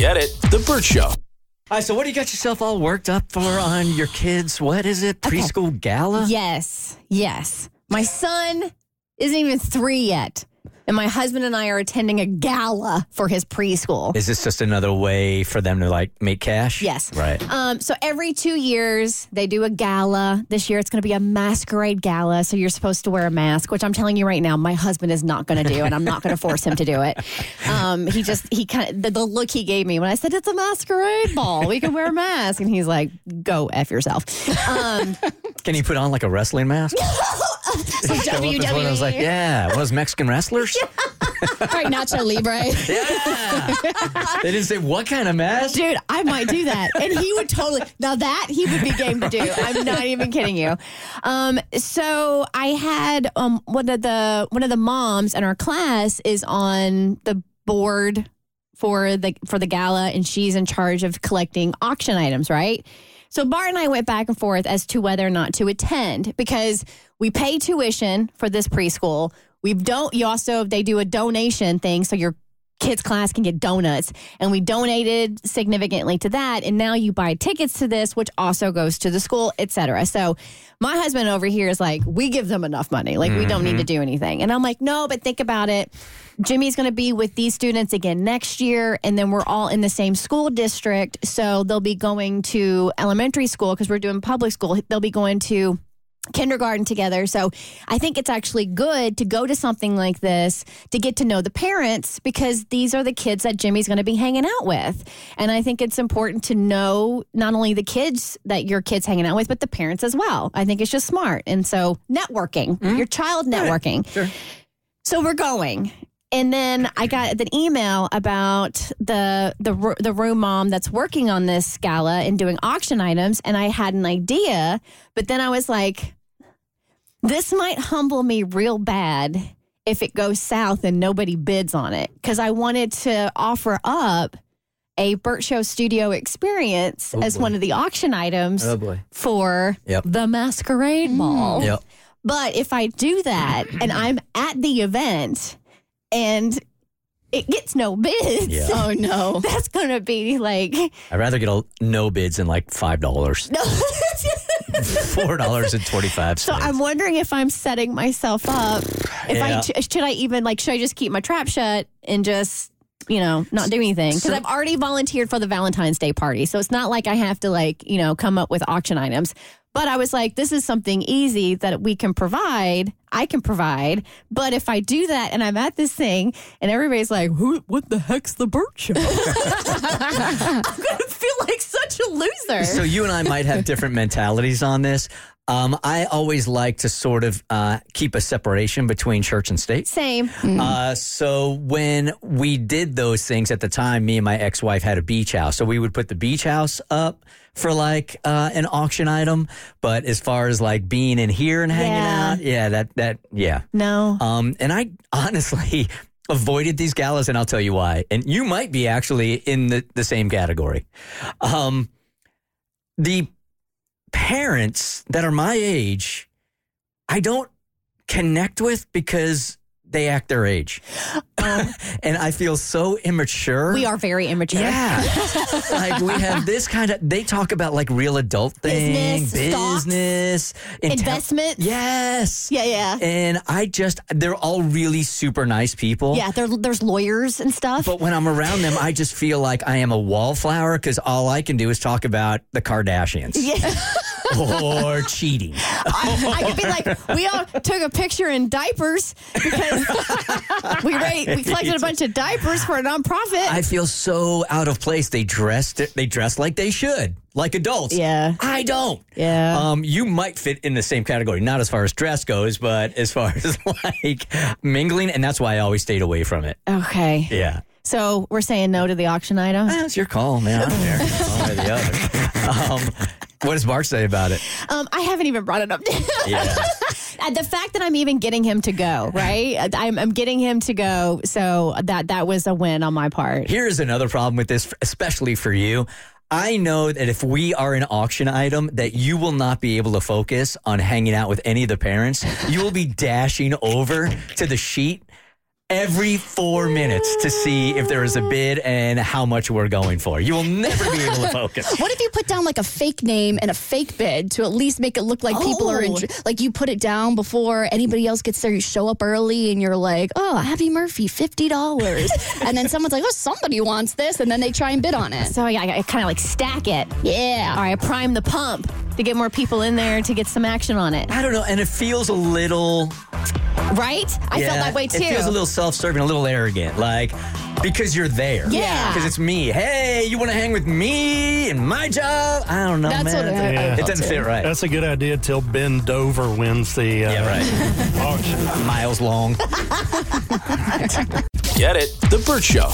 Get it? The Bert Show. All right, so what do you got yourself all worked up for on your kids? What is it? Preschool gala? Yes, yes. My son isn't even three yet. And my husband and I are attending a gala for his preschool. Is this just another way for them to like make cash? Yes. Right. Um, so every two years they do a gala. This year it's going to be a masquerade gala. So you're supposed to wear a mask, which I'm telling you right now, my husband is not going to do, and I'm not going to force him to do it. Um, he just he kind of the, the look he gave me when I said it's a masquerade ball, we can wear a mask, and he's like, "Go f yourself." Um, Can he put on like a wrestling mask? so Show up as one of those, like, WWE. yeah, one of those Mexican wrestlers. right, Nacho Libre. Yeah. they didn't say what kind of mask. Dude, I might do that. And he would totally now that he would be game to do. I'm not even kidding you. Um, so I had um one of the one of the moms in our class is on the board for the for the gala and she's in charge of collecting auction items, right? So Bart and I went back and forth as to whether or not to attend because we pay tuition for this preschool. We don't you also they do a donation thing so your kids class can get donuts. And we donated significantly to that. And now you buy tickets to this which also goes to the school etc so my husband over here is like we give them enough money. Like we don't need to mm-hmm. do anything. And i'm like no but think about it. Jimmy's going to be with these students again next year. And then we're all in the same school district. So they'll be going to elementary school because we're doing public school. They'll be going to kindergarten together. So I think it's actually good to go to something like this to get to know the parents because these are the kids that Jimmy's going to be hanging out with. And I think it's important to know not only the kids that your kids hanging out with, but the parents as well. I think it's just smart. And so networking, mm-hmm. your child networking. So we're going. And then I got an email about the the the room mom that's working on this gala and doing auction items, and I had an idea, but then I was like, this might humble me real bad if it goes south and nobody bids on it, because I wanted to offer up a Bert Show studio experience oh, as boy. one of the auction items Oh for Yep. the masquerade ball. Mm. Yep. But if I do that and I'm at the event and it gets no bids, Yeah. Oh no. that's going to be like, I'd rather get a no bids than like five dollars, no. four dollars and twenty five so. I'm wondering if I'm setting myself up. If Yeah. I should I even like should I just keep my trap shut and just you know not do anything because So- I've already volunteered for the Valentine's Day party, so it's not like I have to like you know come up with auction items. But I was like, this is something easy that we can provide. I can provide. But if I do that and I'm at this thing and everybody's like, Who, what the heck's the bird Show? I'm going to feel like such a loser. So you and I might have different mentalities on this. Um, I always like to sort of uh, keep a separation between church and state. Same. Uh, so when we did those things at the time, me and my ex-wife had a beach house. So we would put the beach house up for like uh, an auction item. But as far as like being in here and hanging Yeah. out, yeah, that that yeah. No. Um, and I honestly avoided these galas, and I'll tell you why. And you might be actually in the, the same category. Um, the parents that are my age, I don't connect with because they act their age. Um, and I feel so immature. we are very immature. Yeah. like we have this kind of they talk about like real adult things, Business, business, Investments. Yes. Yeah, yeah. And I just they're all really super nice people. Yeah, there, there's lawyers and stuff. But when I'm around them, I just feel like I am a wallflower because all I can do is talk about the Kardashians yeah, or cheating. I, I could be like, we all took a picture in diapers because we ra- we collected a bunch of diapers for a nonprofit. I feel so out of place. They dressed they dress like they should, like adults. Yeah. I don't. Yeah. Um, you might fit in the same category, not as far as dress goes, but as far as like mingling, and that's why I always stayed away from it. okay, Yeah. so we're saying no to the auction item. That's your call, man. I don't care. One or the other. Um, what does Mark say about it? Um, I haven't even brought it up. Yeah. Uh, the fact that I'm even getting him to go, right? Uh, I'm, I'm getting him to go, so that that was a win on my part. Here's another problem with this, especially for you. I know that if we are an auction item, that you will not be able to focus on hanging out with any of the parents. You will be dashing over to the sheet every four minutes to see if there is a bid and how much we're going for. You will never be able to focus. What if you put down like a fake name and a fake bid to at least make it look like people are in, Oh. like you put it down before anybody else gets there. You show up early and you're like, oh, Abby Murphy, fifty dollars, and then someone's like, oh, somebody wants this, and then they try and bid on it. So I, I kind of like stack it. Yeah. All right, prime the pump to get more people in there to get some action on it. I don't know, and it feels a little. Right? I felt that way too. It feels a little self-serving, a little arrogant, like because you're there. Yeah. because it's me. Hey, you want to hang with me and my job? I don't know, That's man. what I- it, I it doesn't fit right. That's a good idea till Ben Dover wins the uh, yeah, right. auction. Miles long. Get it? The Bert Show.